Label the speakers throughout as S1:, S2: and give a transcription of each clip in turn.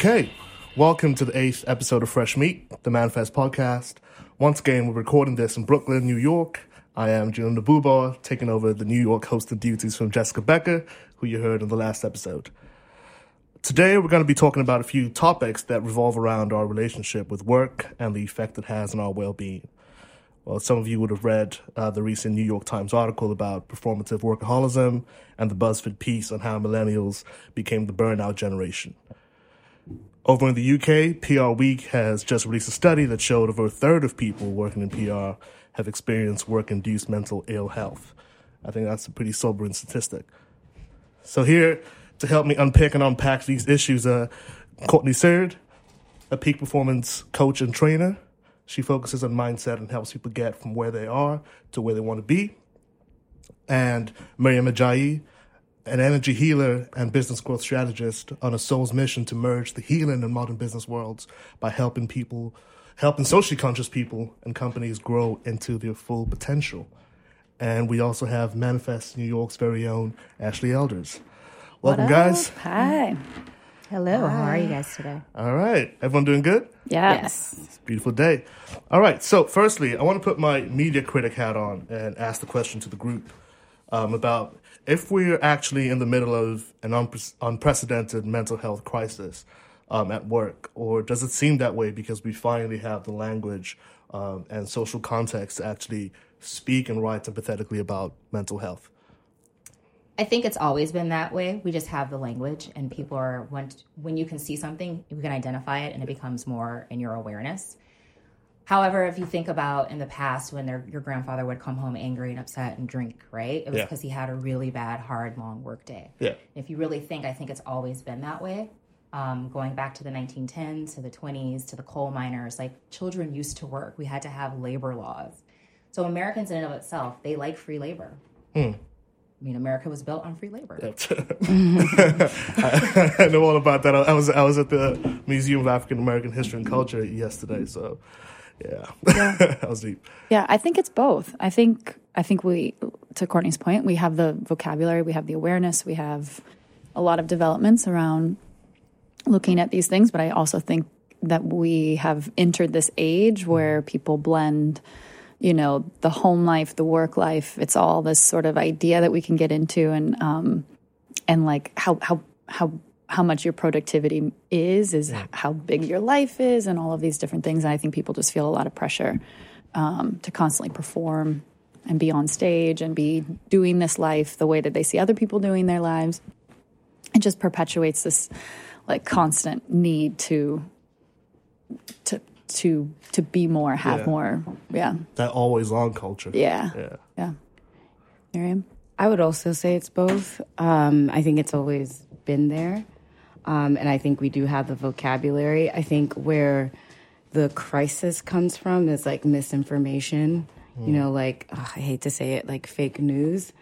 S1: Okay, welcome to the eighth episode of Fresh Meat, the Manifest podcast. Once again, we're recording this in Brooklyn, New York. I am Julian Nabuba, taking over the New York hosting duties from Jessica Becker, who you heard in the last episode. Today, we're going to be talking about a few topics that revolve around our relationship with work and the effect it has on our well being. Well, some of you would have read uh, the recent New York Times article about performative workaholism and the BuzzFeed piece on how millennials became the burnout generation. Over in the UK, PR Week has just released a study that showed over a third of people working in PR have experienced work induced mental ill health. I think that's a pretty sobering statistic. So, here to help me unpick and unpack these issues, uh, Courtney Sird, a peak performance coach and trainer. She focuses on mindset and helps people get from where they are to where they want to be. And Miriam Ajayi, an energy healer and business growth strategist on a soul's mission to merge the healing and modern business worlds by helping people, helping socially conscious people and companies grow into their full potential. And we also have Manifest New York's very own Ashley Elders. Welcome, guys.
S2: Hi.
S3: Hello. How are you guys today?
S1: All right. Everyone doing good?
S2: Yes.
S1: It's a beautiful day. All right. So, firstly, I want to put my media critic hat on and ask the question to the group um, about if we're actually in the middle of an unpre- unprecedented mental health crisis um, at work, or does it seem that way because we finally have the language um, and social context to actually speak and write empathetically about mental health?
S3: I think it's always been that way. We just have the language, and people are when when you can see something, you can identify it, and it becomes more in your awareness. However, if you think about in the past when their, your grandfather would come home angry and upset and drink, right? It was
S1: Yeah.
S3: because he had a really bad, hard, long work day.
S1: Yeah.
S3: If you really think, I think it's always been that way. Um, going back to the 1910s, to the 20s, to the coal miners, like children used to work. We had to have labor laws. So Americans in and of itself, they like free labor. Hmm. I mean, America was built on free labor.
S1: I, I know all about that. I was I was at the Museum of African American History and Culture yesterday, so yeah, that was deep.
S2: Yeah, I think it's both. I think I think we to Courtney's point, we have the vocabulary, we have the awareness, we have a lot of developments around looking at these things, but I also think that we have entered this age where people blend you know the home life the work life it's all this sort of idea that we can get into and um and like how how how how much your productivity is is how big your life is and all of these different things and i think people just feel a lot of pressure um, to constantly perform and be on stage and be doing this life the way that they see other people doing their lives it just perpetuates this like constant need to to to to be more have
S1: Yeah.
S2: more yeah
S1: That always on culture.
S2: yeah
S1: yeah.
S2: yeah miriam
S4: I would also say it's both. Um, I think it's always been there. Um, and I think we do have the vocabulary. I think where the crisis comes from is like misinformation, you know, like, I hate to say it, like fake news.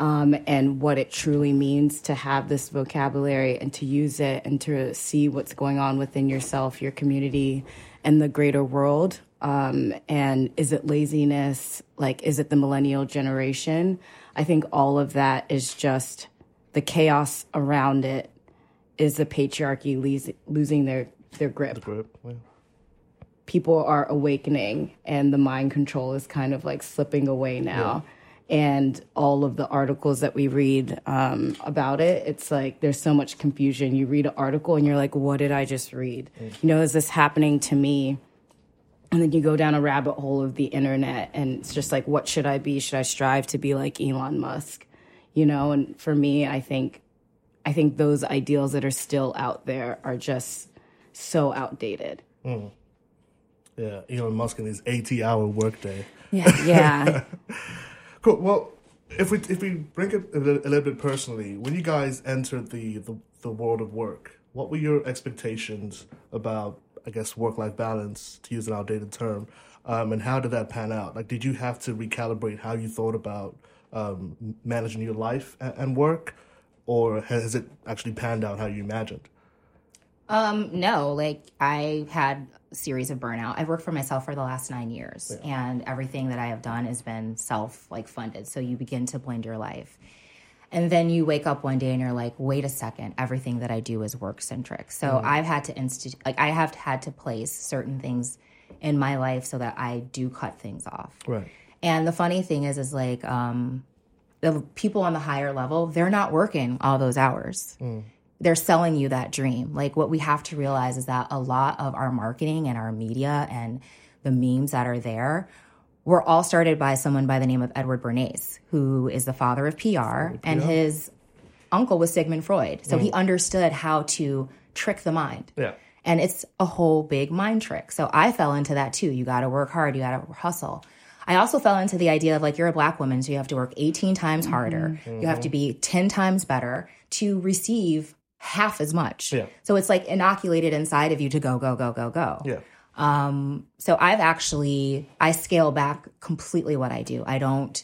S4: Um, and what it truly means to have this vocabulary and to use it and to see what's going on within yourself, your community, and the greater world. Um, and is it laziness? Like, is it the millennial generation? I think all of that is just the chaos around it is the patriarchy losing their, their grip
S1: Group, yeah.
S4: people are awakening and the mind control is kind of like slipping away now. And all of the articles that we read um, about it, it's like there's so much confusion. You read an article and you're like, what did I just read? You know, is this happening to me? And then you go down a rabbit hole of the internet and it's just like, what should I be? Should I strive to be like Elon Musk? You know, and for me, I think I think those ideals that are still out there are just so outdated.
S1: Yeah, Elon Musk and his 80 hour workday.
S2: yeah
S4: Yeah.
S1: Cool. Well, if we if we bring it a little, a little bit personally, when you guys entered the, the the world of work, what were your expectations about, I guess, work life balance, to use an outdated term, um, and how did that pan out? Like, did you have to recalibrate how you thought about um, managing your life and, and work, or has it actually panned out how you imagined?
S3: Um, no, like I had a series of burnout. I've worked for myself for the last nine years, and everything that I have done has been self like funded. So you begin to blend your life. And then you wake up one day and you're like, wait a second, everything that I do is work centric. So I've had to institute, like, I have had to place certain things in my life so that I do cut things off.
S1: Right.
S3: And the funny thing is, is like, um, the people on the higher level, they're not working all those hours. They're selling you that dream. Like, what we have to realize is that a lot of our marketing and our media and the memes that are there were all started by someone by the name of Edward Bernays, who is the father of PR, and his uncle was Sigmund Freud. So he understood how to trick the mind.
S1: Yeah.
S3: And it's a whole big mind trick. So I fell into that too. You got to work hard, you got to hustle. I also fell into the idea of like you're a black woman, so you have to work 18 times harder. Mm-hmm. You have to be 10 times better to receive half as much.
S1: Yeah.
S3: So it's like inoculated inside of you to go, go, go, go, go.
S1: Yeah.
S3: Um, so I've actually I scale back completely what I do. I don't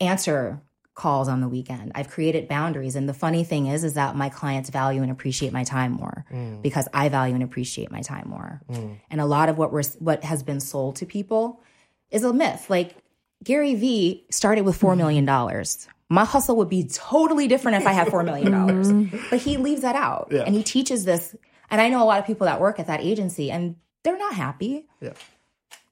S3: answer calls on the weekend. I've created boundaries and the funny thing is is that my clients value and appreciate my time more mm. because I value and appreciate my time more. Mm. And a lot of what we're what has been sold to people is a myth. Like Gary Vee started with 4 million dollars. My hustle would be totally different if I had 4 million dollars. But he leaves that out
S1: Yeah.
S3: and he teaches this and I know a lot of people that work at that agency and they're not happy
S1: Yeah.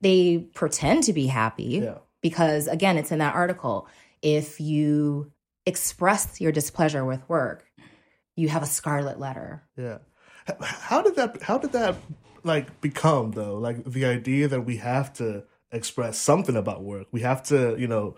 S3: they pretend to be happy
S1: Yeah.
S3: because again it's in that article if you express your displeasure with work you have a scarlet letter
S1: Yeah. How did that? How did that like become though? Like the idea that we have to express something about work. We have to, you know,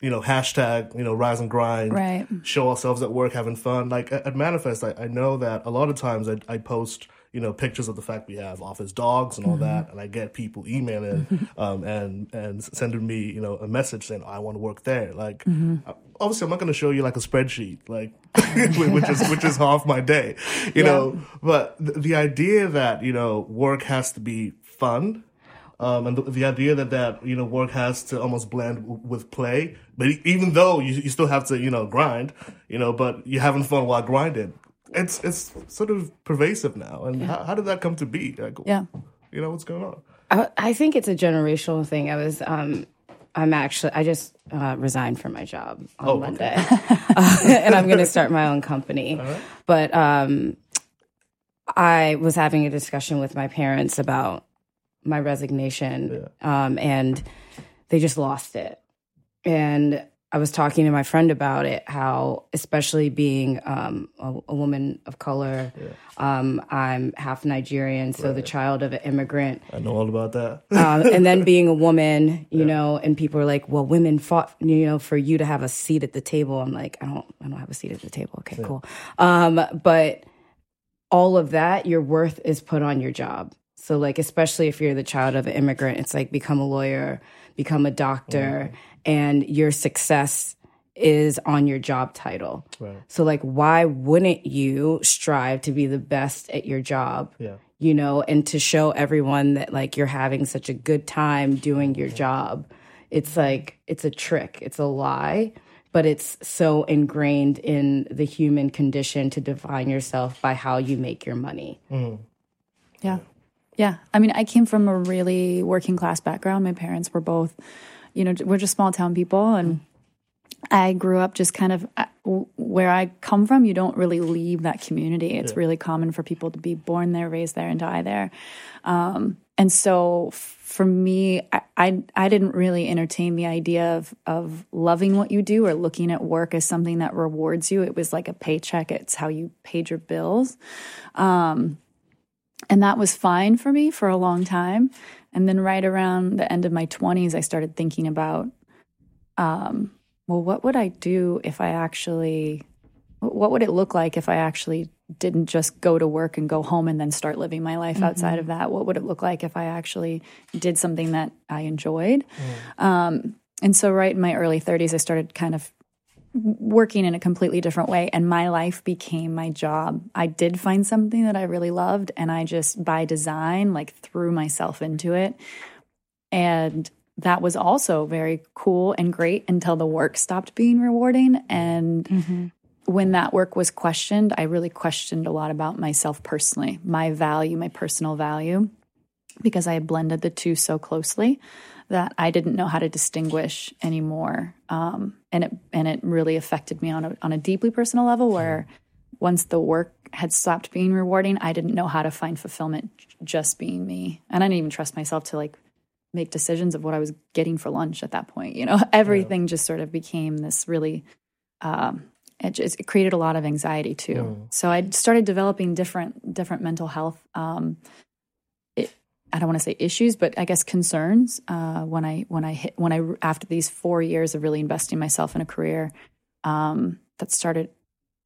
S1: you know, hashtag, you know, rise and grind.
S2: Right.
S1: Show ourselves at work, having fun. Like at, Manifest, I, I know that a lot of times I, I post, you know, pictures of the fact we have office dogs and all mm-hmm. that, and I get people emailing um, and and sending me, you know, a message saying I want to work there. Like, mm-hmm. uh, obviously, I'm not going to show you like a spreadsheet, like which is which is half my day, you
S3: Yeah.
S1: know. But the, the idea that you know work has to be fun. Um, and the, the idea that that you know work has to almost blend w- with play, but even though you, you still have to you know grind, you know, but you're having fun while grinding. It's it's sort of pervasive now. And how, how did that come to be? Like,
S2: Yeah.
S1: you know what's going on?
S4: I, I think it's a generational thing. I was, um, I'm actually, I just uh, resigned from my job on
S1: Oh, okay.
S4: Monday, Uh, and I'm going to start my own company. But um, I was having a discussion with my parents about my resignation, um, and they just lost it. And I was talking to my friend about it, how, especially being um, a, a woman of color, um, I'm half Nigerian, so the child of an immigrant,
S1: I know all about that.
S4: um, and then being a woman, you know, and people are like, "Well, women fought, you know, for you to have a seat at the table." I'm like, I don't, I don't have a seat at the table. Okay, cool. Um, but all of that, your worth is put on your job. So, like, especially if you're the child of an immigrant, it's like become a lawyer, become a doctor, mm-hmm. and your success is on your job title.
S1: Right.
S4: So, like, why wouldn't you strive to be the best at your job?
S1: Yeah.
S4: you know, and to show everyone that like you're having such a good time doing your job. It's like it's a trick, it's a lie, but it's so ingrained in the human condition to define yourself by how you make your money. Mm.
S2: Yeah. Yeah. I mean, I came from a really working class background. My parents were both, you know, we're just small town people. And I grew up just kind of uh, where I come from, you don't really leave that community. It's really common for people to be born there, raised there, and die there. Um, and so for me, I, I I didn't really entertain the idea of of loving what you do or looking at work as something that rewards you. It was like a paycheck. It's how you paid your bills. Um, and that was fine for me for a long time. And then right around the end of my 20s, I started thinking about, um, well, what would I do if I actually, what would it look like if I actually didn't just go to work and go home and then start living my life outside of that? What would it look like if I actually did something that I enjoyed? Um, and so, right in my early 30s, I started kind of working in a completely different way and my life became my job. I did find something that I really loved and I just by design like threw myself into it. And that was also very cool and great until the work stopped being rewarding and mm-hmm. when that work was questioned, I really questioned a lot about myself personally, my value, my personal value. because I had blended the two so closely that I didn't know how to distinguish anymore. Um, and it and it really affected me on a on a deeply personal level where once the work had stopped being rewarding, I didn't know how to find fulfillment just being me. And I didn't even trust myself to like make decisions of what I was getting for lunch at that point. You know, everything yeah. just sort of became this really um, it, just, it created a lot of anxiety too. So I started developing different different mental health. Um, I don't want to say issues, but I guess concerns uh, when I when I hit when I after these four years of really investing myself in a career um, that started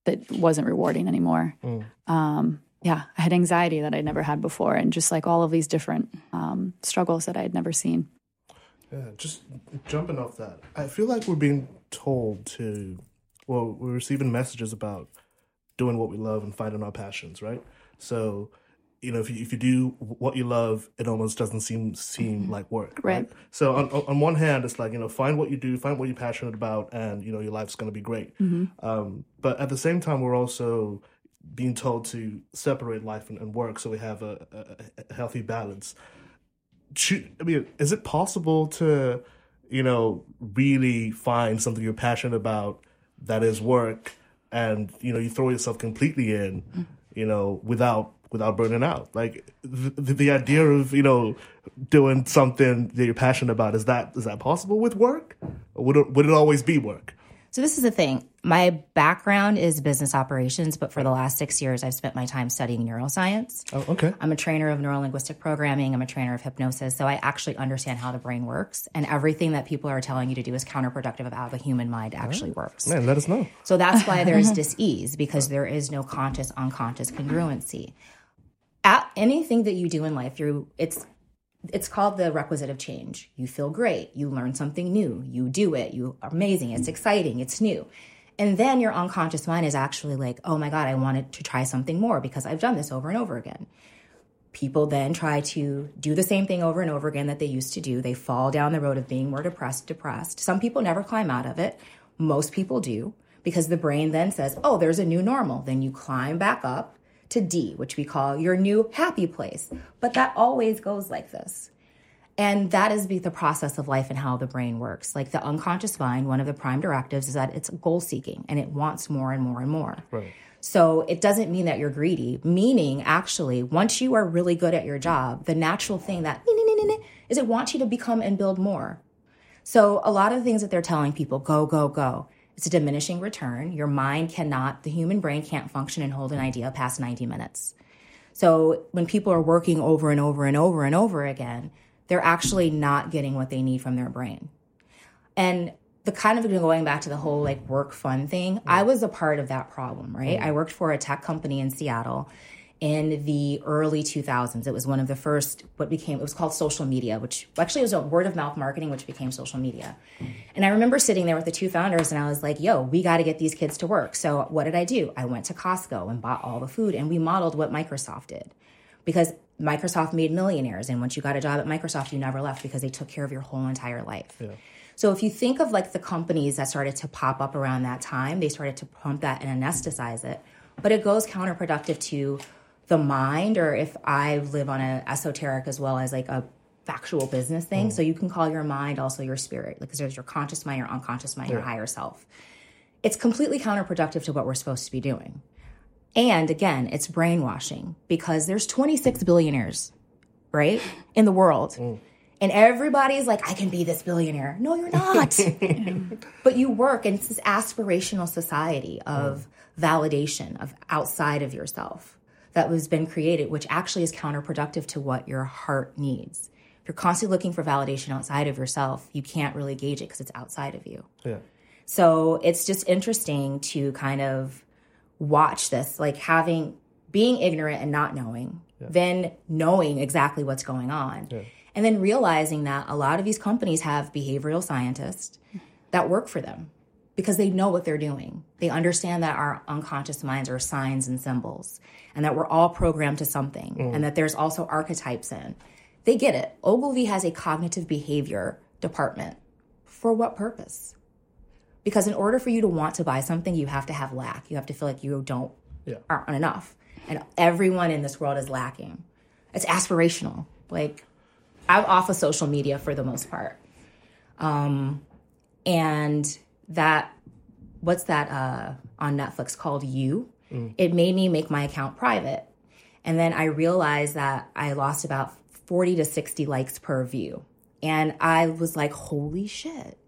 S2: that wasn't rewarding anymore. Mm. Um, yeah, I had anxiety that I'd never had before, and just like all of these different um, struggles that I had never seen.
S1: Yeah, just jumping off that, I feel like we're being told to well, we're receiving messages about doing what we love and finding our passions, right? So, you know, if you, if you do what you love, it almost doesn't seem seem mm-hmm. like work, right? right? So on on one hand, it's like you know, find what you do, find what you're passionate about, and you know, your life's going to be great. Mm-hmm. Um, but at the same time, we're also being told to separate life and, and work so we have a, a, a healthy balance. Should, I mean, is it possible to, you know, really find something you're passionate about that is work and you know you throw yourself completely in you know without without burning out like the, the idea of you know doing something that you're passionate about is that is that possible with work or would it, would it always be work
S3: so this is the thing. My background is business operations, but for the last six years, I've spent my time studying neuroscience.
S1: Oh, okay.
S3: I'm a trainer of neurolinguistic programming. I'm a trainer of hypnosis. So I actually understand how the brain works, and everything that people are telling you to do is counterproductive of how the human mind actually oh. works.
S1: Man, let us know.
S3: So that's why there's dis-ease because there is no conscious unconscious congruency. At anything that you do in life, you it's it's called the requisite of change. You feel great. You learn something new. You do it. You are amazing. It's exciting. It's new. And then your unconscious mind is actually like, oh my God, I wanted to try something more because I've done this over and over again. People then try to do the same thing over and over again that they used to do. They fall down the road of being more depressed, depressed. Some people never climb out of it. Most people do because the brain then says, oh, there's a new normal. Then you climb back up to D, which we call your new happy place. But that always goes like this. And that is the process of life and how the brain works. Like the unconscious mind, one of the prime directives is that it's goal seeking and it wants more and more and more.
S1: Right.
S3: So it doesn't mean that you're greedy, meaning actually, once you are really good at your job, the natural thing that is it wants you to become and build more. So a lot of things that they're telling people, go, go, go. It's a diminishing return. Your mind cannot, the human brain can't function and hold an idea past 90 minutes. So when people are working over and over and over and over again, they're actually not getting what they need from their brain. And the kind of going back to the whole like work fun thing, I was a part of that problem, right? I worked for a tech company in Seattle in the early 2000s. It was one of the first, what became, it was called social media, which actually was a word of mouth marketing, which became social media. And I remember sitting there with the two founders and I was like, yo, we got to get these kids to work. So what did I do? I went to Costco and bought all the food and we modeled what Microsoft did because Microsoft made millionaires. And once you got a job at Microsoft, you never left because they took care of your whole entire life.
S1: Yeah.
S3: So if you think of like the companies that started to pop up around that time, they started to pump that and anesthetize it. But it goes counterproductive to the mind or if I live on a esoteric as well as like a factual business thing. Mm. So you can call your mind also your spirit because there's your conscious mind, your unconscious mind, yeah. your higher self. It's completely counterproductive to what we're supposed to be doing. And again, it's brainwashing because there's 26 billionaires, right, in the world. Mm. And everybody's like, I can be this billionaire. No, you're not. but you work, and it's this aspirational society of mm. validation of outside of yourself that was been created, which actually is counterproductive to what your heart needs. If you're constantly looking for validation outside of yourself, you can't really gauge it because it's outside of you.
S1: Yeah.
S3: So it's just interesting to kind of watch this, like having being ignorant and not knowing, yeah. then knowing exactly what's going on. Yeah. And then realizing that a lot of these companies have behavioral scientists that work for them because they know what they're doing. They understand that our unconscious minds are signs and symbols and that we're all programmed to something mm. and that there's also archetypes in. They get it. Ogilvy has a cognitive behavior department. For what purpose? Because in order for you to want to buy something, you have to have lack. You have to feel like you don't
S1: yeah.
S3: aren't enough. And everyone in this world is lacking. It's aspirational. Like, I'm off of social media for the most part. Um, and that, what's that uh, on Netflix called You? It made me make my account private. And then I realized that I lost about 40 to 60 likes per view. And I was like, holy shit,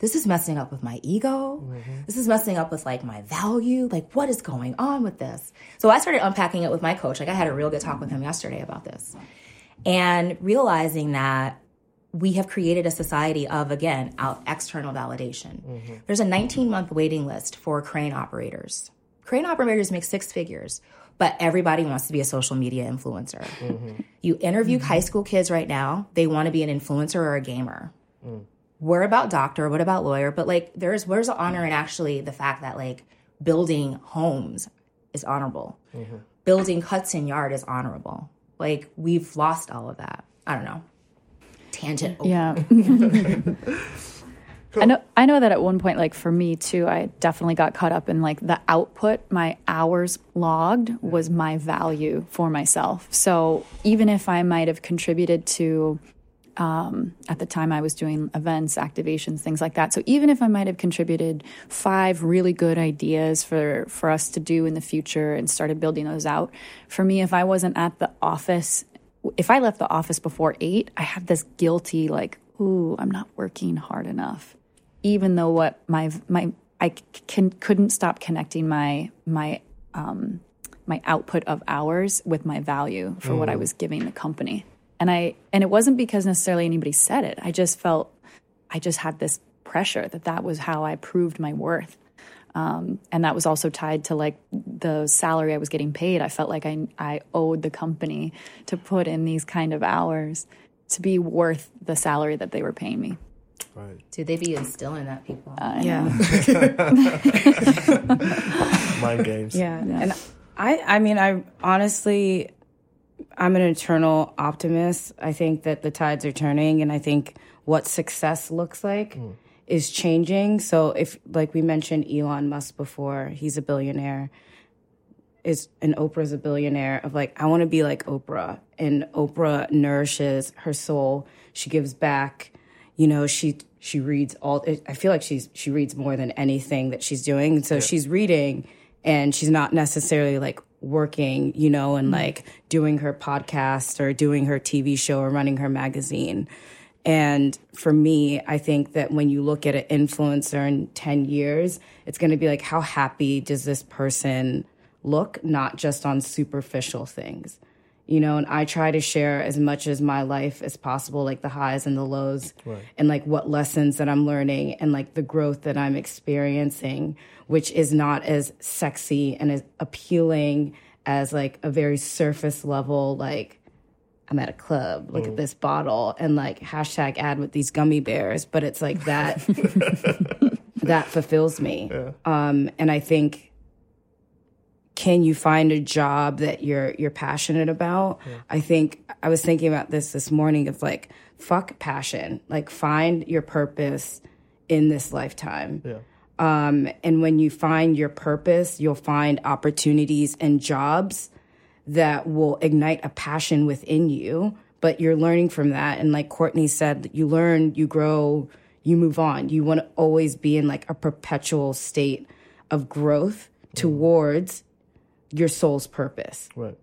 S3: this is messing up with my ego. This is messing up with like my value. Like, what is going on with this? So I started unpacking it with my coach. Like, I had a real good talk with him yesterday about this. And realizing that we have created a society of, again, out external validation. Mm-hmm. There's a 19 month waiting list for crane operators. Crane operators make six figures, but everybody wants to be a social media influencer. Mm-hmm. You interview mm-hmm. high school kids right now, they want to be an influencer or a gamer. Mm. We're about doctor, what about lawyer? But like, there's where's the honor in actually the fact that like building homes is honorable, building Hudson Yard is honorable. Like, we've lost all of that. I don't know. Tangent. over.
S2: Yeah. I know I know that at one point like for me too I definitely got caught up in like the output my hours logged was my value for myself. So even if I might have contributed to um, at the time I was doing events, activations, things like that. So even if I might have contributed five really good ideas for for us to do in the future and started building those out, for me, if I wasn't at the office, if I left the office before eight, I had this guilty like, ooh, I'm not working hard enough, even though what my my I can couldn't stop connecting my my um, my output of hours with my value for what I was giving the company. And I and it wasn't because necessarily anybody said it. I just felt I just had this pressure that that was how I proved my worth. Um, and that was also tied to like the salary I was getting paid. I felt like I I owed the company to put in these kind of hours to be worth the salary that they were paying me.
S1: Right.
S3: Dude, they be instilling that people.
S4: Yeah.
S1: Mind games.
S4: Yeah. And I I mean I honestly I'm an eternal optimist. I think that the tides are turning and I think what success looks like is changing. So if like we mentioned Elon Musk before, he's a billionaire. Is and Oprah's a billionaire of like I want to be like Oprah and Oprah nourishes her soul. She gives back. You know, she she reads all I feel like she's she reads more than anything that she's doing. And so she's reading and she's not necessarily like working, you know, and mm-hmm. like doing her podcast or doing her TV show or running her magazine. And for me, I think that when you look at an influencer in 10 years, it's going to be like, how happy does this person look, not just on superficial things? You know, and I try to share as much as my life as possible, like the highs and the lows, and like what lessons that I'm learning and like the growth that I'm experiencing, which is not as sexy and as appealing as like a very surface level, like I'm at a club, look at this bottle, and like hashtag ad with these gummy bears. But it's like that that fulfills me. Um, and I think can you find a job that you're you're passionate about? I think I was thinking about this this morning of like fuck passion, like find your purpose in this lifetime.
S1: Yeah.
S4: Um, and when you find your purpose, you'll find opportunities and jobs that will ignite a passion within you. But you're learning from that. And like Courtney said, you learn, you grow, you move on. You want to always be in like a perpetual state of growth towards your soul's purpose.
S1: Right.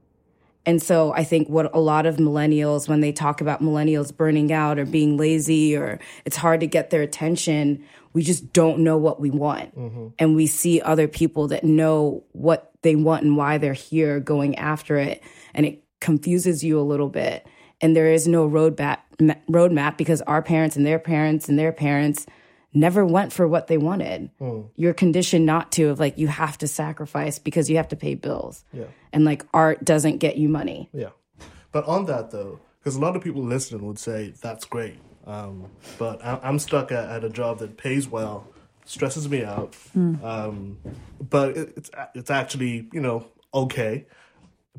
S4: And so I think what a lot of millennials, when they talk about millennials burning out or being lazy or it's hard to get their attention, we just don't know what we want. Mm-hmm. And we see other people that know what they want and why they're here going after it. And it confuses you a little bit. And there is no roadmap, roadmap because our parents and their parents and their parents never went for what they wanted. Mm. You're conditioned not to, of like, you have to sacrifice because you have to pay bills.
S1: Yeah.
S4: And like, art doesn't get you money.
S1: Yeah. But on that though, because a lot of people listening would say that's great, um, but I- I'm stuck at, at a job that pays well, stresses me out, um, but it, it's it's actually you know okay,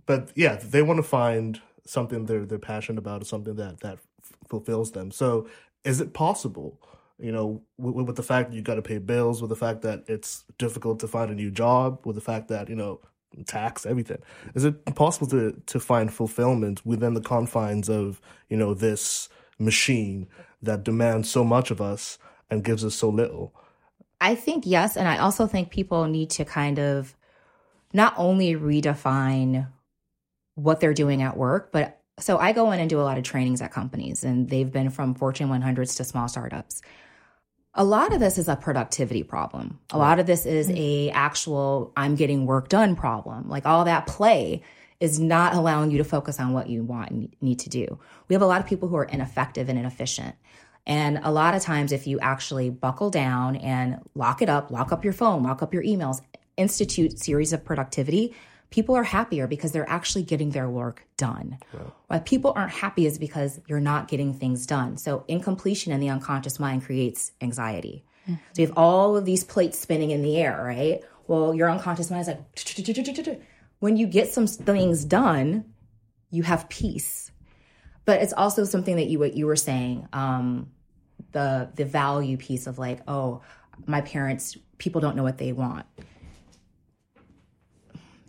S1: but yeah, they want to find something they're they're passionate about or something that that f- fulfills them. So is it possible? You know, with, with the fact that you got to pay bills, with the fact that it's difficult to find a new job, with the fact that you know tax, everything. Is it possible to to find fulfillment within the confines of you know this machine that demands so much of us and gives us so little?
S3: I think yes, and I also think people need to kind of not only redefine what they're doing at work, but so I go in and do a lot of trainings at companies, and they've been from Fortune 100s to small startups. A lot of this is a productivity problem. A lot of this is mm-hmm. a actual I'm getting work done problem. Like all that play is not allowing you to focus on what you want and need to do. We have a lot of people who are ineffective and inefficient. And a lot of times, if you actually buckle down and lock it up, lock up your phone, lock up your emails, institute series of productivity, people are happier because they're actually getting their work done. Why people aren't happy is because you're not getting things done. So incompletion in the unconscious mind creates anxiety. Mm-hmm. So you have all of these plates spinning in the air, right? Well, your unconscious mind is like, when you get some things done, you have peace. But it's also something that you what you were saying, um, the the value piece of like, oh, my parents, people don't know what they want.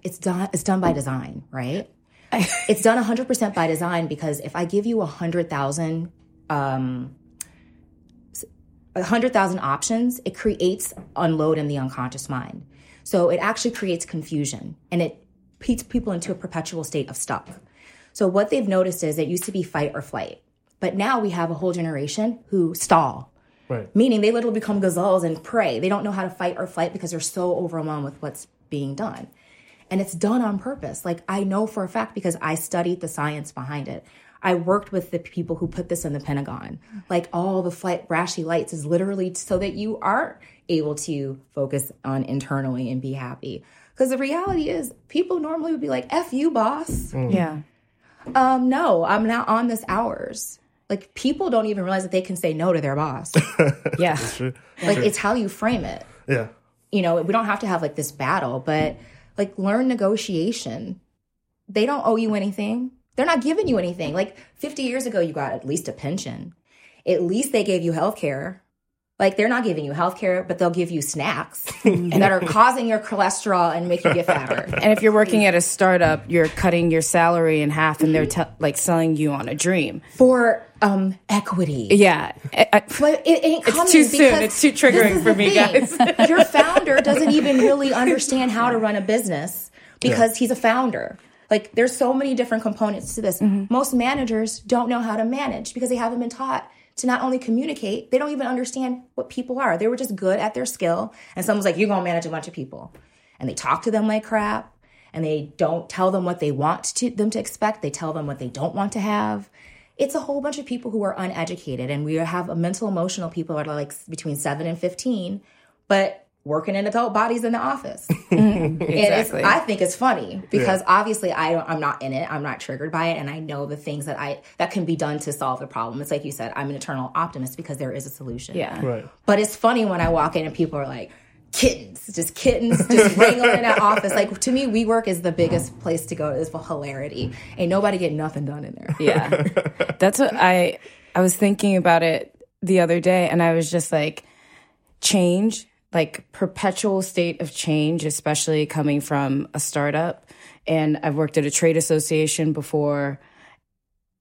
S3: It's done it's done by design right? It's done 100% by design because if i give you 100000 um 100000 options it creates unload in the unconscious mind. So it actually creates confusion and it people into a perpetual state of stuck so what they've noticed is it used to be fight or flight but now we have a whole generation who stall
S1: Right.
S3: meaning they literally become gazelles and prey they don't know how to fight or flight because they're so overwhelmed with what's being done and it's done on purpose. Like I know for a fact because I studied the science behind it. I worked with the people who put this in the Pentagon. Like all the flight brashy lights is literally so that you are able to focus on internally and be happy. Because the reality is, people normally would be like, "F you, boss."
S4: Yeah.
S3: Um, no, I'm not on this hours. Like people don't even realize that they can say no to their boss.
S4: Yeah.
S3: like it's how you frame it.
S1: Yeah.
S3: you know, we don't have to have like this battle, but like learn negotiation. They don't owe you anything. They're not giving you anything. Like 50 years ago, you got at least a pension. At least they gave you health care. Like they're not giving you health care, but they'll give you snacks that are causing your cholesterol and make you get fatter.
S4: And if you're working at a startup, you're cutting your salary in half, and they're te- like selling you on a dream.
S3: For um, equity.
S4: Yeah. I-
S3: But it ain't coming It's
S4: too soon. It's too triggering for me,
S3: thing. Your founder doesn't even really understand how to run a business because he's a founder. Like there's so many different components to this. Most managers don't know how to manage because they haven't been taught to not only communicate, they don't even understand what people are. They were just good at their skill. And someone's like, you're gonna manage a bunch of people. And they talk to them like crap and they don't tell them what they want to them to expect. They tell them what they don't want to have it's a whole bunch of people who are uneducated and we have a mental emotional people that are like between 7 and 15 but working in adult bodies in the office mm-hmm. and it's,
S4: Exactly.
S3: i think it's funny because obviously I don't, i'm not in it i'm not triggered by it and i know the things that i that can be done to solve the problem it's like you said i'm an eternal optimist because there is a solution
S4: yeah.
S1: Right.
S3: but it's funny when I walk in and people are like, kittens, just kittens, just wrangling in that office. Like to me, WeWork is the biggest place to go. Is for hilarity. Ain't nobody get nothing done in there.
S4: Yeah. That's what I I was thinking about it the other day and I was just like change, like perpetual state of change, especially coming from a startup and I've worked at a trade association before.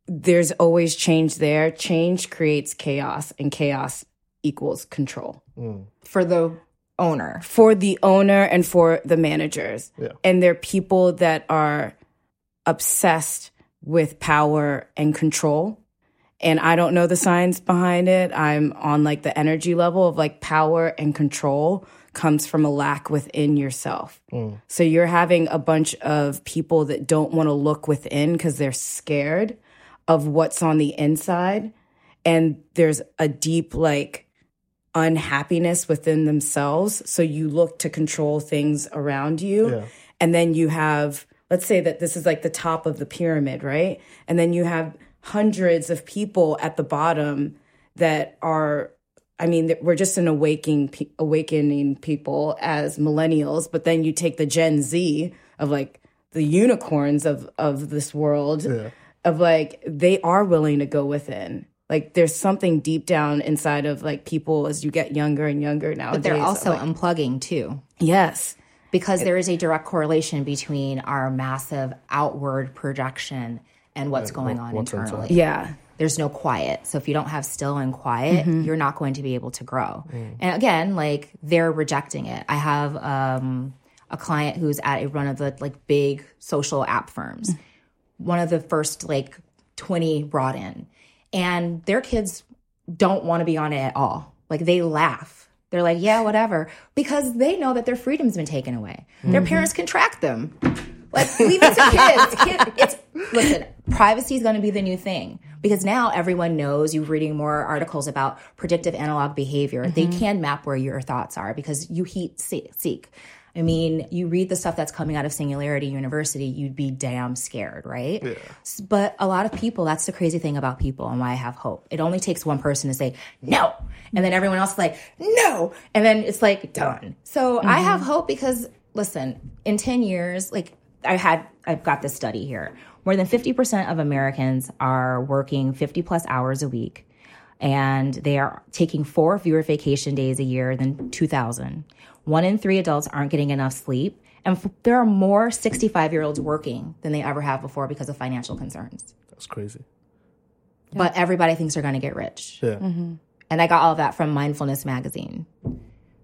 S4: There's always change there. Change creates chaos and chaos equals control mm.
S3: For the owner,
S4: for the owner and for the managers.
S1: Yeah.
S4: And they're people that are obsessed with power and control. And I don't know the science behind it. I'm on like the energy level of like power and control comes from a lack within yourself. Mm. So you're having a bunch of people that don't want to look within because they're scared of what's on the inside. And there's a deep like unhappiness within themselves. So you look to control things around you.
S1: Yeah.
S4: And then you have, let's say that this is like the top of the pyramid, right? And then you have hundreds of people at the bottom that are, I mean, we're just an awakening, awakening people as millennials. But then you take the Gen Z of like the unicorns of, of this world
S1: Yeah.
S4: of like, they are willing to go within. Like there's something deep down inside of like people as you get younger and younger now.
S3: but they're also
S4: like,
S3: unplugging too.
S4: yes,
S3: because there is a direct correlation between our massive outward projection and what's going on
S1: what's inside.
S3: internally.
S4: Yeah.
S3: There's no quiet. So if you don't have still and quiet, mm-hmm. you're not going to be able to grow. Mm. And again, like they're rejecting it. I have um, a client who's at a one of the like big social app firms. Mm. One of the first like 20 brought in. And their kids don't want to be on it at all. Like they laugh. They're like, yeah, whatever. Because they know that their freedom's been taken away. Their mm-hmm. parents can track them. Like leave it to kids. Kid, it's listen, privacy is going to be the new thing because now everyone knows. You're reading more articles about predictive analog behavior. They mm-hmm. can map where your thoughts are because you heat seek. I mean, you read the stuff that's coming out of Singularity University, you'd be damn scared, right? S- But a lot of people, that's the crazy thing about people and why I have hope. It only takes one person to say no, and then everyone else is like no, and then it's like done. So I mm-hmm. have hope because listen, in ten years, like I had, I've got this study here. More than fifty percent of Americans are working fifty plus hours a week and they are taking four fewer vacation days a year than 2000. One in three adults aren't getting enough sleep. And f- there are more 65 year olds working than they ever have before because of financial concerns.
S1: That's crazy.
S3: But everybody thinks they're going to get rich.
S1: Yeah. Mm-hmm.
S3: And I got all of that from Mindfulness Magazine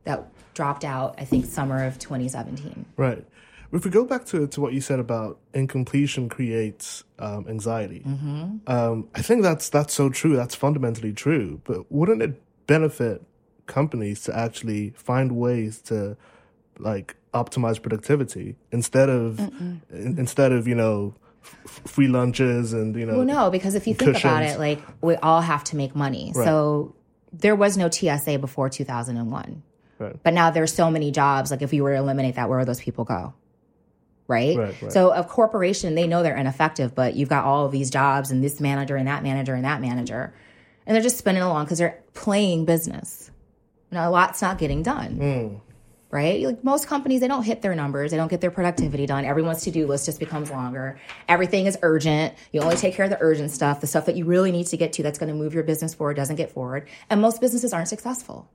S3: that dropped out, I think, summer of 2017.
S1: Right. If we go back to, to what you said about incompletion creates um, anxiety, um, I think that's that's so true. That's fundamentally true. But wouldn't it benefit companies to actually find ways to like optimize productivity instead of in, instead of you know f- free lunches and you know
S3: Well, no, because if you think about it, like we all have to make money. So there was no TSA before 2001.
S1: Right.
S3: But now there's so many jobs. Like if you were to eliminate that, where would those people go? Right?
S1: Right, right.
S3: So a corporation, they know they're ineffective, but you've got all of these jobs and this manager and that manager and that manager. And they're just spinning along because they're playing business. Now a lot's not getting done. Mm. Right? Like most companies, they don't hit their numbers. They don't get their productivity done. Everyone's to do list just becomes longer. Everything is urgent. You only take care of the urgent stuff. The stuff that you really need to get to that's going to move your business forward doesn't get forward. And most businesses aren't successful.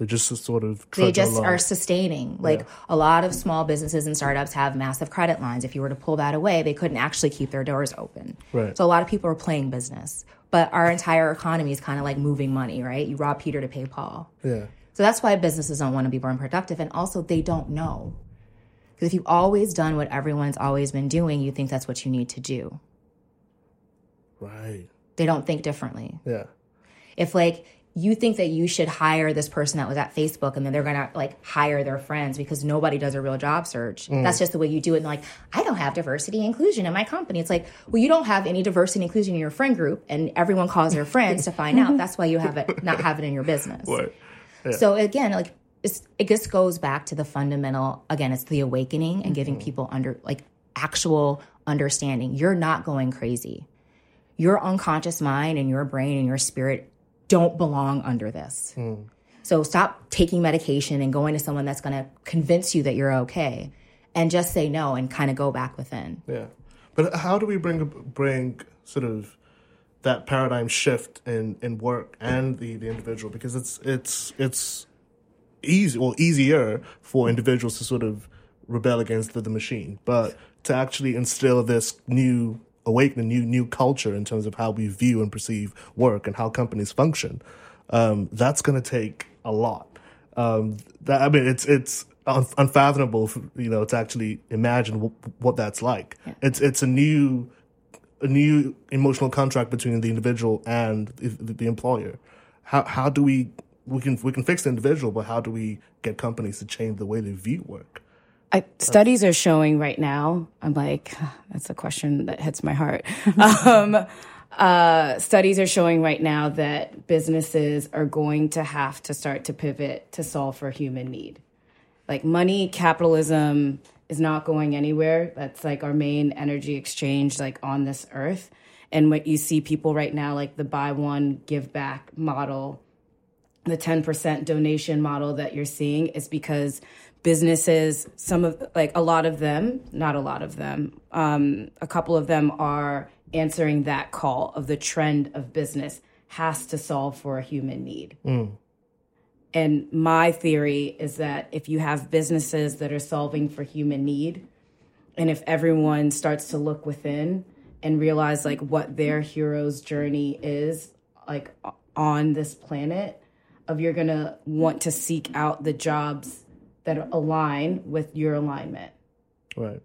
S1: They just sort of
S3: They just
S1: along.
S3: are sustaining. Like a lot of small businesses and startups have massive credit lines. If you were to pull that away, they couldn't actually keep their doors open.
S1: Right.
S3: So a lot of people are playing business. But our entire economy is kind of like moving money, right? You rob Peter to pay Paul.
S1: yeah
S3: So that's why businesses don't want to be more productive. And also, they don't know. Because if you've always done what everyone's always been doing, you think that's what you need to do.
S1: right
S3: They don't think differently.
S1: yeah
S3: If, like, you think that you should hire this person that was at Facebook and then they're gonna like hire their friends because nobody does a real job search. Mm. That's just the way you do it. And like, I don't have diversity and inclusion in my company. It's like, well, you don't have any diversity and inclusion in your friend group, and everyone calls their friends to find out. That's why you have it not have it in your business.
S1: right
S3: So again, like it's, it just goes back to the fundamental. Again, it's the awakening and giving mm-hmm. people under like actual understanding. You're not going crazy. Your unconscious mind and your brain and your spirit don't belong under this. So stop taking medication and going to someone that's going to convince you that you're okay, and just say no and kind of go back within.
S1: Yeah, but how do we bring bring sort of that paradigm shift in in work and the the individual because it's it's it's easy or easier for individuals to sort of rebel against the, the machine, but to actually instill this new awakening, new new culture in terms of how we view and perceive work and how companies function, um, that's going to take a lot. Um, that I mean, it's it's un- unfathomable, for, you know, to actually imagine w- what that's like. It's it's a new a new emotional contract between the individual and the, the employer. How how do we we can we can fix the individual, but how do we get companies to change the way they view work?
S4: I, studies are showing right now. I'm like, that's a question that hits my heart. um, uh, studies are showing right now that businesses are going to have to start to pivot to solve for human need. Like money, capitalism is not going anywhere. That's like our main energy exchange, like on this earth. And what you see people right now, like the buy one, give back model, the 10% donation model that you're seeing is because businesses some of like a lot of them not a lot of them um, a couple of them are answering that call of the trend of business has to solve for a human need. And my theory is that if you have businesses that are solving for human need, and if everyone starts to look within and realize like what their hero's journey is, like on this planet, of you're gonna want to seek out the jobs that align with your alignment.
S1: Right.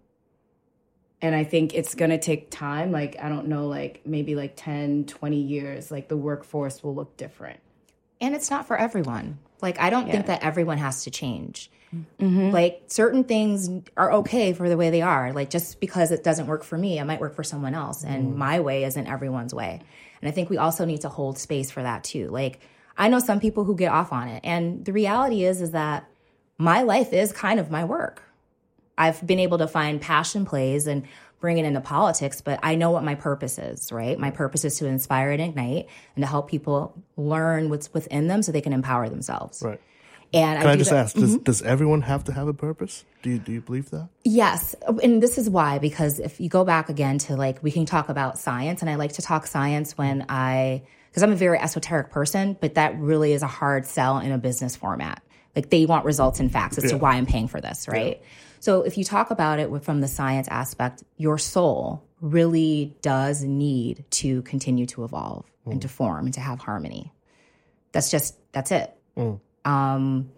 S4: And I think it's gonna take time. Like, I don't know, like maybe like 10, 20 years, like the workforce will look different.
S3: And it's not for everyone. Like, I don't think that everyone has to change. Mm-hmm. Like, certain things are okay for the way they are. Like, just because it doesn't work for me, it might work for someone else. And mm-hmm. my way isn't everyone's way. And I think we also need to hold space for that too. Like, I know some people who get off on it. And the reality is, is that my life is kind of my work. I've been able to find passion plays and bring it into politics, but I know what my purpose is, right? My purpose is to inspire and ignite and to help people learn what's within them so they can empower themselves.
S1: Right.
S3: And
S1: Can I,
S3: do
S1: just
S3: that-
S1: ask, does, mm-hmm. does everyone have to have a purpose? Do you, do you believe that?
S3: Yes. And this is why, because if you go back again to like, we can talk about science, and I like to talk science when I, because I'm a very esoteric person, but that really is a hard sell in a business format. Like they want results and facts as to why I'm paying for this, right? So if you talk about it from the science aspect, your soul really does need to continue to evolve and to form and to have harmony. That's just, that's it. Um,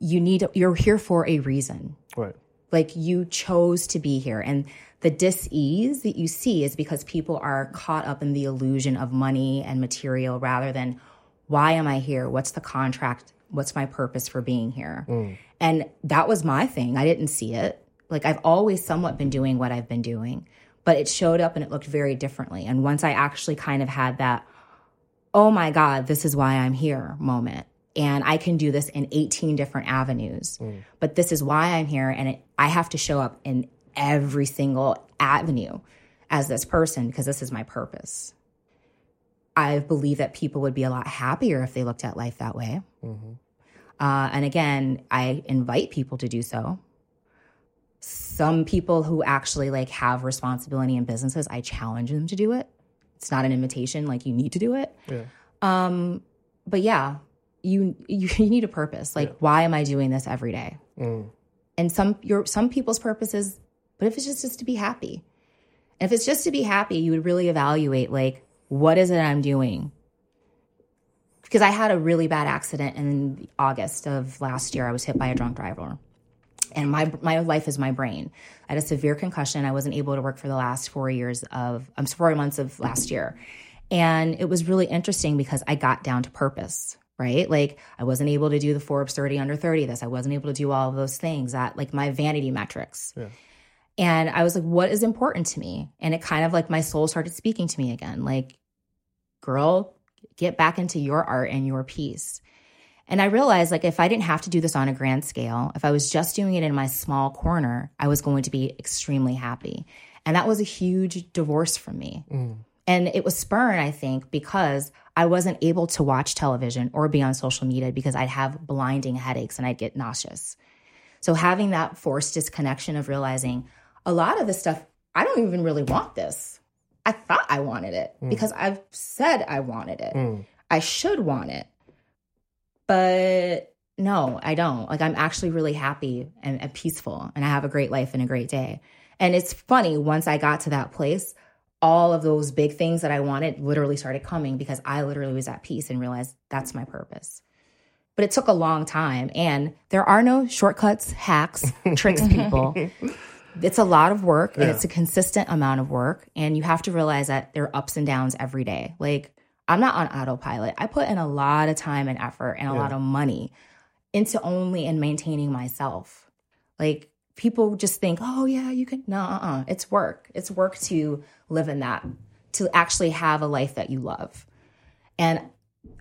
S3: you need, you're here for a reason
S1: Right.
S3: like you chose to be here and the dis-ease that you see is because people are caught up in the illusion of money and material rather than why am i here what's the contract what's my purpose for being here mm. and that was my thing i didn't see it like i've always somewhat been doing what i've been doing but it showed up and it looked very differently and once i actually kind of had that oh my God, this is why I'm here moment. And I can do this in 18 different avenues. Mm. But this is why I'm here. And it, I have to show up in every single avenue as this person because this is my purpose. I believe that people would be a lot happier if they looked at life that way. Uh, and again, I invite people to do so. Some people who actually like have responsibility in businesses, I challenge them to do it. It's not an invitation; like you need to do it.
S1: Yeah.
S3: Um, but yeah, you you, you need a purpose. Like, why am I doing this every day? And some your some people's purposes, but if it's just just to be happy, and if it's just to be happy, you would really evaluate like what is it I'm doing. Because I had a really bad accident in August of last year. I was hit by a drunk driver and my my life is my brain. I had a severe concussion. I wasn't able to work for the last four years of um four months of last year, and it was really interesting because I got down to purpose. Right, like I wasn't able to do the Forbes thirty under thirty. This I wasn't able to do all of those things that like my vanity metrics. And I was like, what is important to me? And it kind of like my soul started speaking to me again. Like, girl, get back into your art and your piece. And I realized like if I didn't have to do this on a grand scale, if I was just doing it in my small corner, I was going to be extremely happy. And that was a huge divorce from me. Mm. And it was spurned, I think, because I wasn't able to watch television or be on social media because I'd have blinding headaches and I'd get nauseous. So having that forced disconnection of realizing a lot of this stuff, I don't even really want this. I thought I wanted it mm. because I've said I wanted it. Mm. I should want it. But no, I don't. Like I'm actually really happy and, and peaceful and I have a great life and a great day. And it's funny, once I got to that place, all of those big things that I wanted literally started coming because I literally was at peace and realized that's my purpose. But it took a long time and there are no shortcuts, hacks, tricks, people. It's a lot of work and it's a consistent amount of work. And you have to realize that there are ups and downs every day. Like, I'm not on autopilot. I put in a lot of time and effort and a lot of money into only and maintaining myself. Like, people just think, oh, yeah, you can. No, uh-uh. it's work. It's work to live in that, to actually have a life that you love. And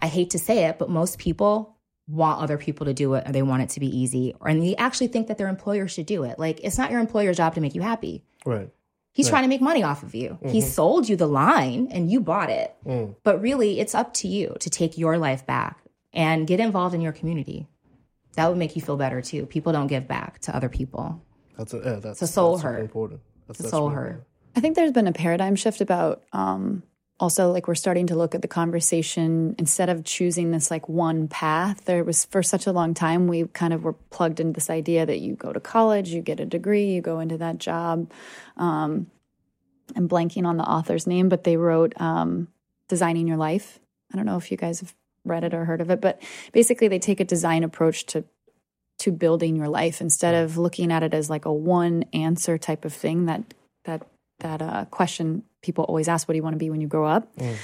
S3: I hate to say it, but most people want other people to do it or they want it to be easy or and they actually think that their employer should do it. Like it's not your employer's job to make you happy.
S1: Right.
S3: He's trying to make money off of you. He sold you the line and you bought it. But really, it's up to you to take your life back and get involved in your community. That would make you feel better too. People don't give back to other people.
S1: That's a, yeah, that's
S3: a soul
S1: that's
S3: hurt.
S1: important. That's,
S3: It's a soul
S1: really
S3: hurt.
S1: important.
S2: I think there's been a paradigm shift about um, also like we're starting to look at the conversation instead of choosing this like one path there was for such a long time we kind of were plugged into this idea that you go to college you get a degree you go into that job um, i'm blanking on the author's name but they wrote um, designing your life. I don't know if you guys have read it or heard of it but basically they take a design approach to to building your life instead of looking at it as like a one answer type of thing that that that uh, question people always ask, "What do you want to be when you grow up?" Mm.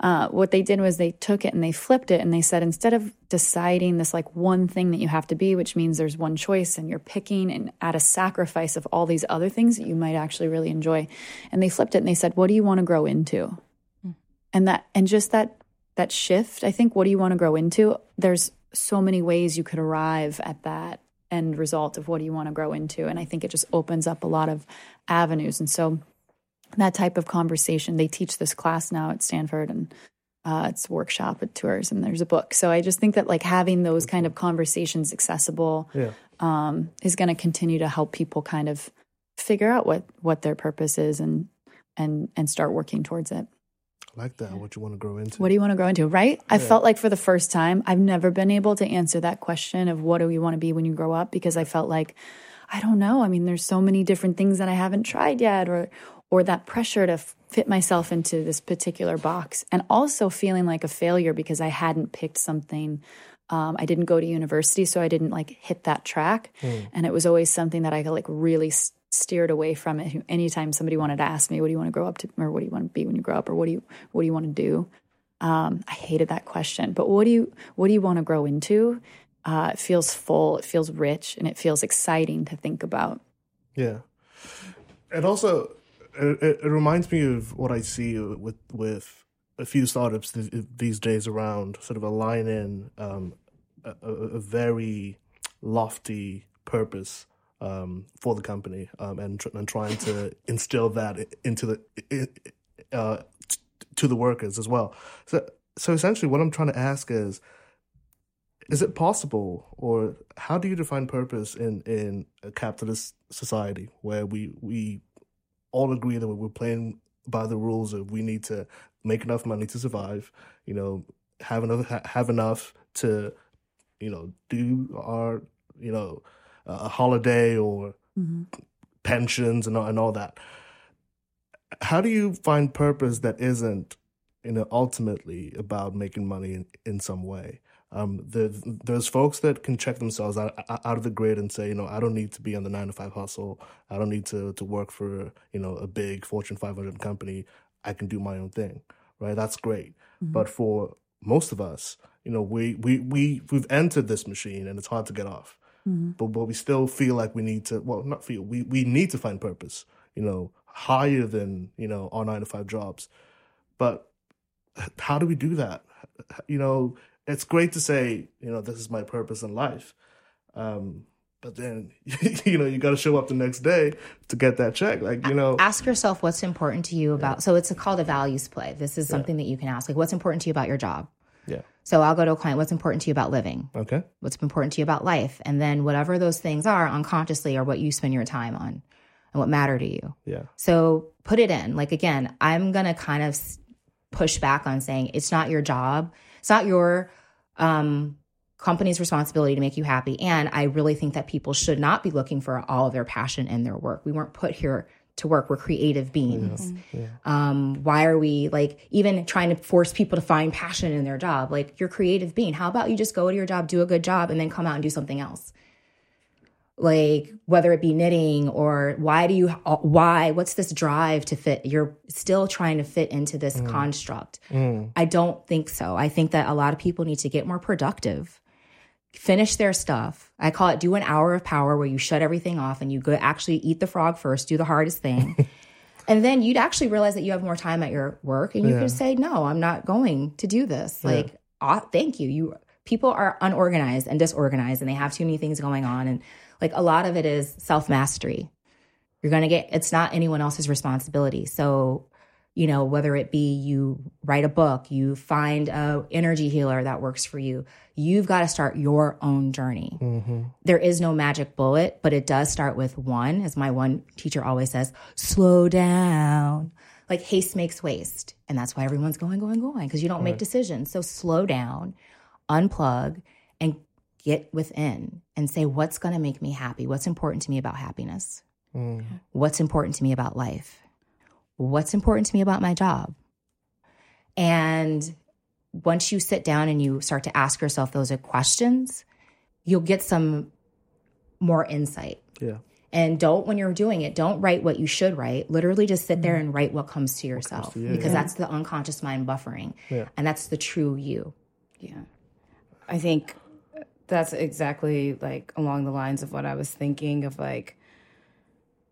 S2: Uh, what they did was they took it and they flipped it and they said instead of deciding this like one thing that you have to be, which means there's one choice and you're picking and at a sacrifice of all these other things that you might actually really enjoy, and they flipped it and they said, "What do you want to grow into?" Mm. And that and just that that shift, I think, what do you want to grow into? There's so many ways you could arrive at that end result of what do you want to grow into and i think it just opens up a lot of avenues and so that type of conversation. They teach this class now at Stanford and uh, it's workshop at tours and there's a book. So I just think that like having those kind of conversations accessible yeah. um, is going to continue to help people kind of figure out what what their purpose is and and and start working towards it.
S1: I like that. What you want to grow into?
S2: What do you want to grow into? Right? Yeah. I felt like for the first time, I've never been able to answer that question of what do you want to be when you grow up because I felt like I don't know. I mean, there's so many different things that I haven't tried yet or or that pressure to fit myself into this particular box and also feeling like a failure because I hadn't picked something. Um, I didn't go to university, so I didn't like hit that track. Mm. And it was always something that I like really steered away from it. Anytime somebody wanted to ask me, what do you want to grow up to, or what do you want to be when you grow up, or what do you, what do you want to do? Um, I hated that question, but what do you, what do you want to grow into? Uh, it feels full, it feels rich, and it feels exciting to think about.
S1: Yeah. And also, it, it, reminds me of what I see with with a few startups th- these days around sort of aligning um, a, a, very lofty purpose um, for the company um, and, tr- and trying to instill that into the uh, t- to the workers as well. So, so essentially, what I'm trying to ask is. Is it possible, or how do you define purpose in, in a capitalist society where we, we all agree that we're playing by the rules of we need to make enough money to survive, you know, have enough have enough to, you know, do our, you know, a holiday or mm-hmm. pensions and and all that. How do you find purpose that isn't, you know, ultimately about making money in, in some way? Um, the, there's folks that can check themselves out, out of the grid and say, you know, I don't need to be on the nine to five hustle. I don't need to, to work for, you know, a big Fortune 500 company. I can do my own thing, right? That's great. Mm-hmm. But for most of us, you know, we, we, we, we've entered this machine and it's hard to get off. Mm-hmm. But, but we still feel like we need to, well, not feel, we, we need to find purpose, you know, higher than, you know, our nine to five jobs. But how do we do that? You know, it's great to say, you know, this is my purpose in life. Um, but then, you know, you got to show up the next day to get that check. Like, you know,
S3: ask yourself what's important to you about. Yeah. So it's a called a values play. This is something yeah. that you can ask. Like, what's important to you about your job?
S1: Yeah.
S3: So I'll go to a client. What's important to you about living?
S1: Okay.
S3: What's important to you about life? And then whatever those things are, unconsciously, are what you spend your time on, and what matter to you.
S1: Yeah.
S3: So put it in. Like again, I'm gonna kind of push back on saying it's not your job. It's not your um, company's responsibility to make you happy. And I really think that people should not be looking for all of their passion in their work. We weren't put here to work. We're creative beings. Yeah. Yeah. Um, why are we like even trying to force people to find passion in their job? Like you're creative being. How about you just go to your job, do a good job, and then come out and do something else? Like whether it be knitting or why do you why what's this drive to fit you're still trying to fit into this mm. construct mm. i don't think so i think that a lot of people need to get more productive finish their stuff i call it do an hour of power where you shut everything off and you go actually eat the frog first do the hardest thing and then you'd actually realize that you have more time at your work and you yeah. can say no i'm not going to do this yeah. like oh, thank you you people are unorganized and disorganized and they have too many things going on and like a lot of it is self mastery. You're going to get, it's not anyone else's responsibility. So, you know, whether it be you write a book, you find a energy healer that works for you, you've got to start your own journey. Mm-hmm. There is no magic bullet, but it does start with one, as my one teacher always says, slow down. like haste makes waste. And that's why everyone's going, going, going, because you don't make decisions. So slow down, unplug, get within and say, what's going to make me happy? What's important to me about happiness? What's important to me about life? What's important to me about my job? And once you sit down and you start to ask yourself those questions, you'll get some more insight.
S1: Yeah.
S3: And don't, when you're doing it, don't write what you should write. Literally just sit there mm. and write what comes to yourself
S1: to you,
S3: because
S1: yeah.
S3: that's the unconscious mind buffering.
S1: Yeah.
S3: And that's the true you.
S4: Yeah. I think that's exactly like along the lines of what I was thinking of like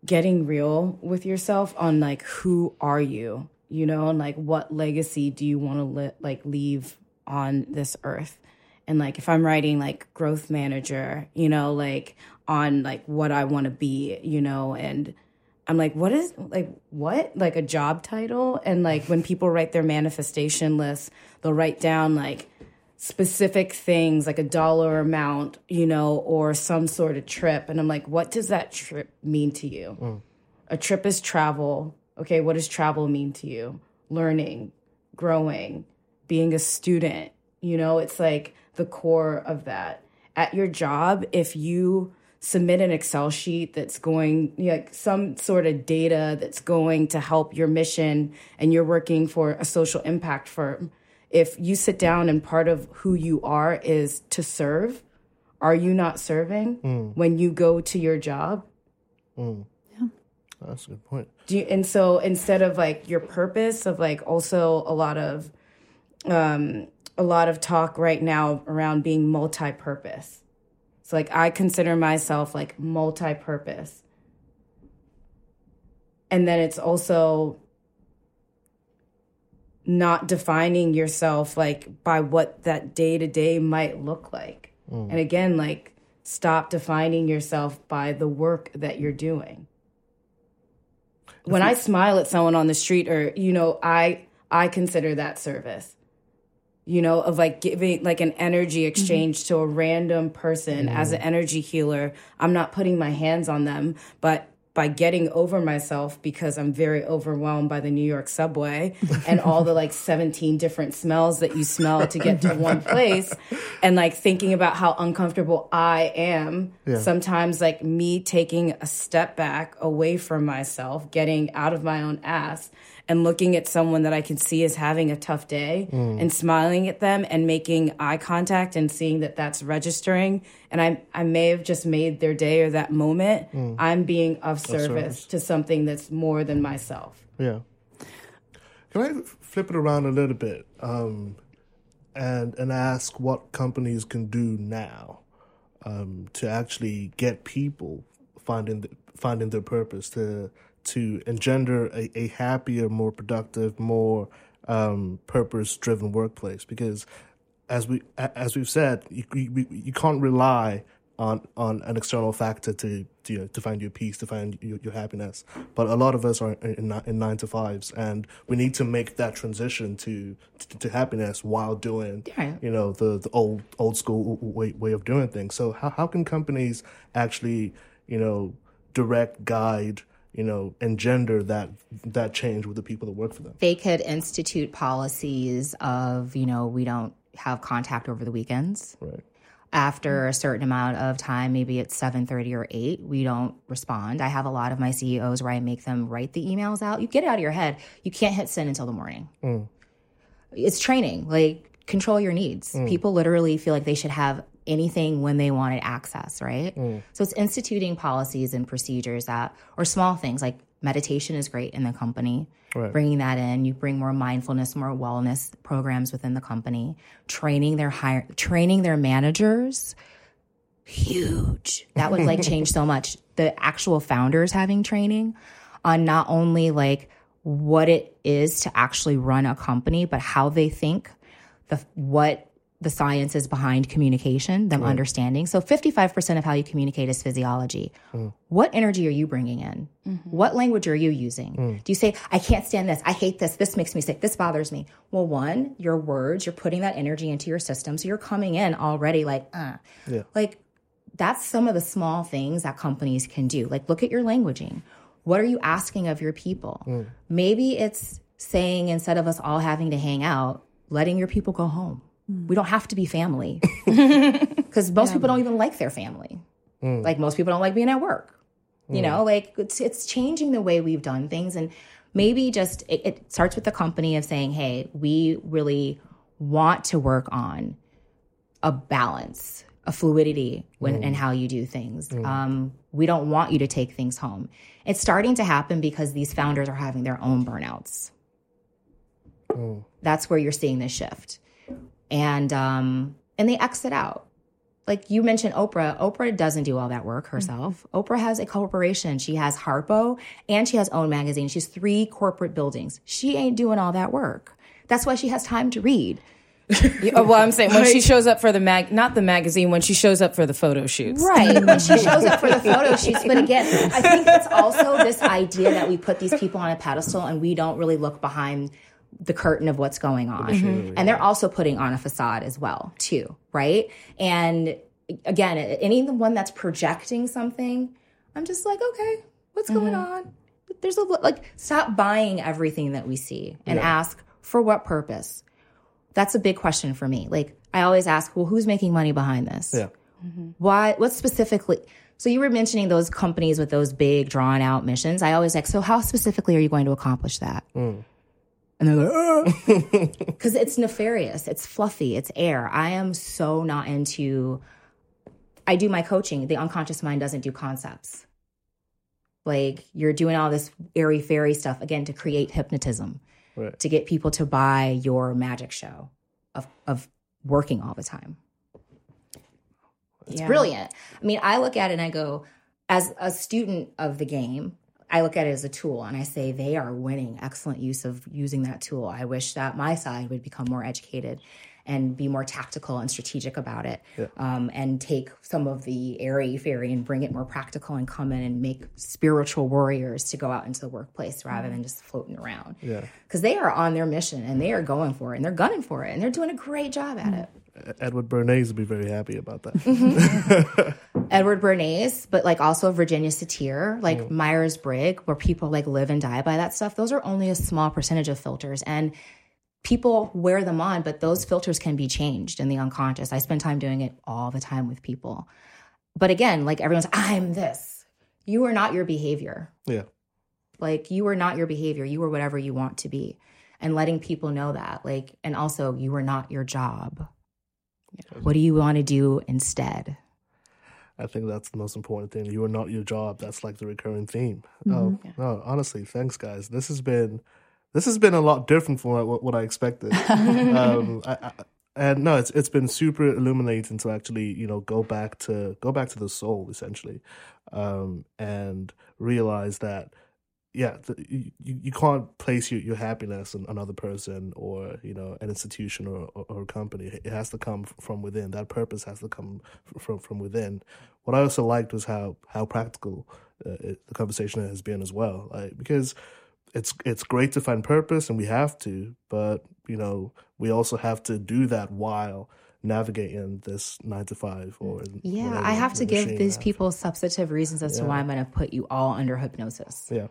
S4: getting real with yourself on like who are you, you know, and like what legacy do you want to li- like leave on this earth? And like if I'm writing like growth manager, you know, like on like what I want to be, you know, and I'm like, what is like what? Like a job title? And like when people write their manifestation list, they'll write down like specific things like a dollar amount, you know, or some sort of trip. And I'm like, what does that trip mean to you? Mm. A trip is travel. Okay, what does travel mean to you? Learning, growing, being a student. You know, it's like the core of that. At your job, if you submit an Excel sheet that's going, you like some sort of data that's going to help your mission and you're working for a social impact firm, if you sit down and part of who you are is to serve, are you not serving when you go to your job? Yeah.
S1: That's a good point.
S4: Do you, and so instead of like your purpose of like also a lot of um a lot of talk right now around being multi-purpose. So like I consider myself like multi-purpose. And then it's also not defining yourself like by what that day to day might look like. Mm. And again, like stop defining yourself by the work that you're doing. When I smile at someone on the street or you know, I I consider that service. You know, of like giving like an energy mm-hmm. exchange to a random person as an mm. energy healer. I'm not putting my hands on them, but by getting over myself because I'm very overwhelmed by the New York subway and all the like 17 different smells that you smell to get to one place and like thinking about how uncomfortable I am. Sometimes like me taking a step back away from myself, getting out of my own ass and looking at someone that I can see is having a tough day and smiling at them and making eye contact and seeing that that's registering and I I may have just made their day or that moment. I'm being of service,
S1: service.
S4: to something that's more than myself.
S1: Yeah. Can I flip it around a little bit um, and and ask what companies can do now um, to actually get people finding the, finding their purpose to to engender a, a happier, more productive, more um, purpose driven workplace? Because as we as we've said, you you, you can't rely on on an external factor to to, you know, to find your peace, to find your, your happiness. But a lot of us are in, in in nine to fives, and we need to make that transition to to, to happiness while doing
S3: Right.
S1: you know the the old old school way way of doing things. So how how can companies actually you know direct guide you know engender that that change with the people that work for them?
S3: They could institute policies of, you know, we don't have contact over the weekends.
S1: Right.
S3: after a certain amount of time maybe it's 7.30 or 8 we don't respond. I have a lot of my ceos where i make them write the emails out. You get it out of your head. You can't hit send until the morning. Mm. It's training. Like control your needs. Mm. People literally feel like they should have anything when they wanted access right? Mm. So it's instituting policies and procedures that or small things like meditation is great in the company.
S1: Right.
S3: bringing that in you bring more mindfulness more wellness programs within the company. Training their hire training their managers huge. That would like change so much. The actual founders having training on not only like what it is to actually run a company but how they think the what the science is behind communication them understanding. So 55% of how you communicate is physiology. Mm. What energy are you bringing in? Mm-hmm. What language are you using? Mm. Do you say i can't stand this. I hate this. This makes me sick. This bothers me. Well one your words you're putting that energy into your system so you're coming in already like uh.
S1: Yeah.
S3: like that's some of the small things that companies can do. Like look at your languaging. What are you asking of your people? Mm. Maybe it's saying instead of us all having to hang out, letting your people go home. We don't have to be family because most people don't even like their family. Mm. Like most people don't like being at work. You know, mm. like it's it's changing the way we've done things, and maybe just it, it starts with the company of saying, "Hey, we really want to work on a balance, a fluidity when and mm. how you do things. Um, we don't want you to take things home. It's starting to happen because these founders are having their own burnouts. That's where you're seeing this shift, and um, and they exit out. Like you mentioned, Oprah. Oprah doesn't do all that work herself. Oprah has a corporation. She has Harpo and she has own magazine. She's three corporate buildings. She ain't doing all that work. That's why she has time to read.
S4: Yeah, well, I'm saying when she shows up for the mag, not the magazine, when she shows up for the photo shoots.
S3: Right. When she shows up for the photo shoots. But again, I think it's also this idea that we put these people on a pedestal and we don't really look behind the curtain of what's going on. Mm-hmm. And they're also putting on a facade as well, too, right? And again, anyone that's projecting something, I'm just like, okay, what's going mm-hmm. on? There's a like stop buying everything that we see and ask for what purpose. That's a big question for me. Like I always ask, well, who's making money behind this?
S1: Yeah. Mm-hmm.
S3: Why? What specifically? So you were mentioning those companies with those big drawn out missions. I always like, so how specifically are you going to accomplish that? Mm. And they're like, because it's nefarious, it's fluffy, it's air. I am so not into. I do my coaching. The unconscious mind doesn't do concepts. Like you're doing all this airy fairy stuff again to create hypnotism,
S1: Right.
S3: to get people to buy your magic show of of working all the time. It's brilliant. I mean, I look at it and I go, as a student of the game, I look at it as a tool and I say they are winning excellent use of using that tool. I wish that my side would become more educated and be more tactical and strategic about it um, and take some of the airy fairy and bring it more practical and come in and make spiritual warriors to go out into the workplace rather than just floating around.
S1: Yeah.
S3: Because they are on their mission and they are going for it and they're gunning for it and they're doing a great job at it.
S1: Edward Bernays would be very happy about that.
S3: Edward Bernays, but like also Virginia Satir, like mm. Myers Briggs, where people like live and die by that stuff. Those are only a small percentage of filters, and people wear them on, but those filters can be changed in the unconscious. I spend time doing it all the time with people. But again, like everyone's, I'm this. You are not your behavior.
S1: yeah.
S3: Like you are not your behavior. You are whatever you want to be. And letting people know that. Like, and also you are not your job. What do you want to do instead?
S1: I think that's the most important thing. You are not your job. That's like the recurring theme.
S3: Mm-hmm.
S1: Oh no, honestly, thanks guys. This has been this has been a lot different from what, what I expected. um, I, I, and no, it's it's been super illuminating to actually you know go back to go back to the soul essentially, um, and realize that yeah, the, you, you can't place your, your happiness in another person or you know an institution or, or, or a company. It has to come from within. That purpose has to come from from within. What I also liked was how how practical uh, it, the conversation has been as well. Like because it's it's great to find purpose and we have to, but you know we also have to do that while navigating this nine to five or
S3: Yeah,
S1: whatever
S3: I have to give these people substantive reasons as to why I'm going to put you all under hypnosis.
S1: Yeah,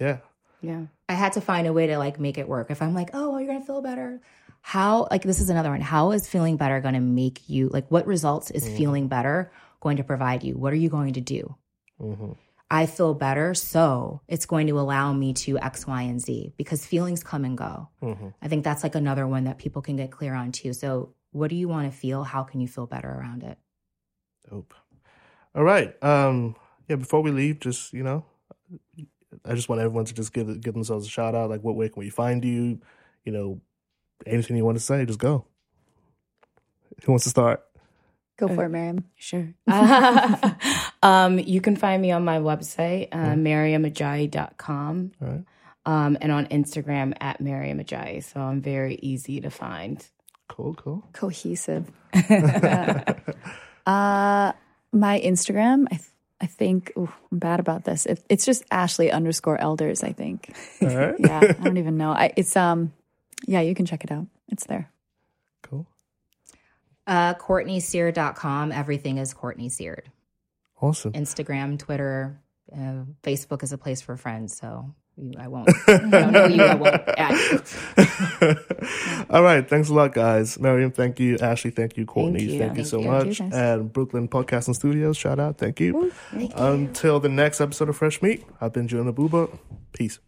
S1: yeah.
S4: Yeah.
S3: I had to find a way to like make it work. If I'm like, oh, well, you're going to feel better. How, like, this is another one. How is feeling better going to make you, like, what results is mm-hmm. feeling better going to provide you? What are you going to do? Mm-hmm. I feel better, so it's going to allow me to X, Y, and Z because feelings come and go. Mm-hmm. I think that's like another one that people can get clear on too. So, what do you want to feel? How can you feel better around it?
S1: Dope. All right. Um, yeah, before we leave, just you know, I just want everyone to just give give themselves a shout out. Like, what way can we find you? You know, anything you want to say, just go. Who wants to start?
S2: Go for it, Miriam.
S4: Sure. um, you can find me on my website, uh, mariamajayi.com,
S1: All right.
S4: um, and on Instagram at mariamajayi. So I'm very easy to find.
S1: Cool. Cool.
S2: Cohesive. uh, my Instagram, I, th- I think, ooh, I'm bad about this. It, it's just Ashley underscore elders, I think.
S1: All right.
S2: yeah, I don't even know. I, it's, um, yeah, you can check it out. It's there.
S1: Cool.
S3: Uh, CourtneySeard.com. Everything is Courtney Seared.
S1: Awesome.
S3: Instagram, Twitter, Uh, Facebook is a place for friends, so you, I won't. I don't know you. I won't.
S1: All right. Thanks a lot, guys. Miriam, thank you. Ashley, thank you. Courtney,
S4: you.
S1: thank you
S3: Thank
S1: so
S3: you.
S1: much.
S2: Thank you, guys.
S1: and Brooklyn Podcasting Studios, shout out. Thank you. Until the next episode of Fresh Meat, I've been Jonah Booba. Peace.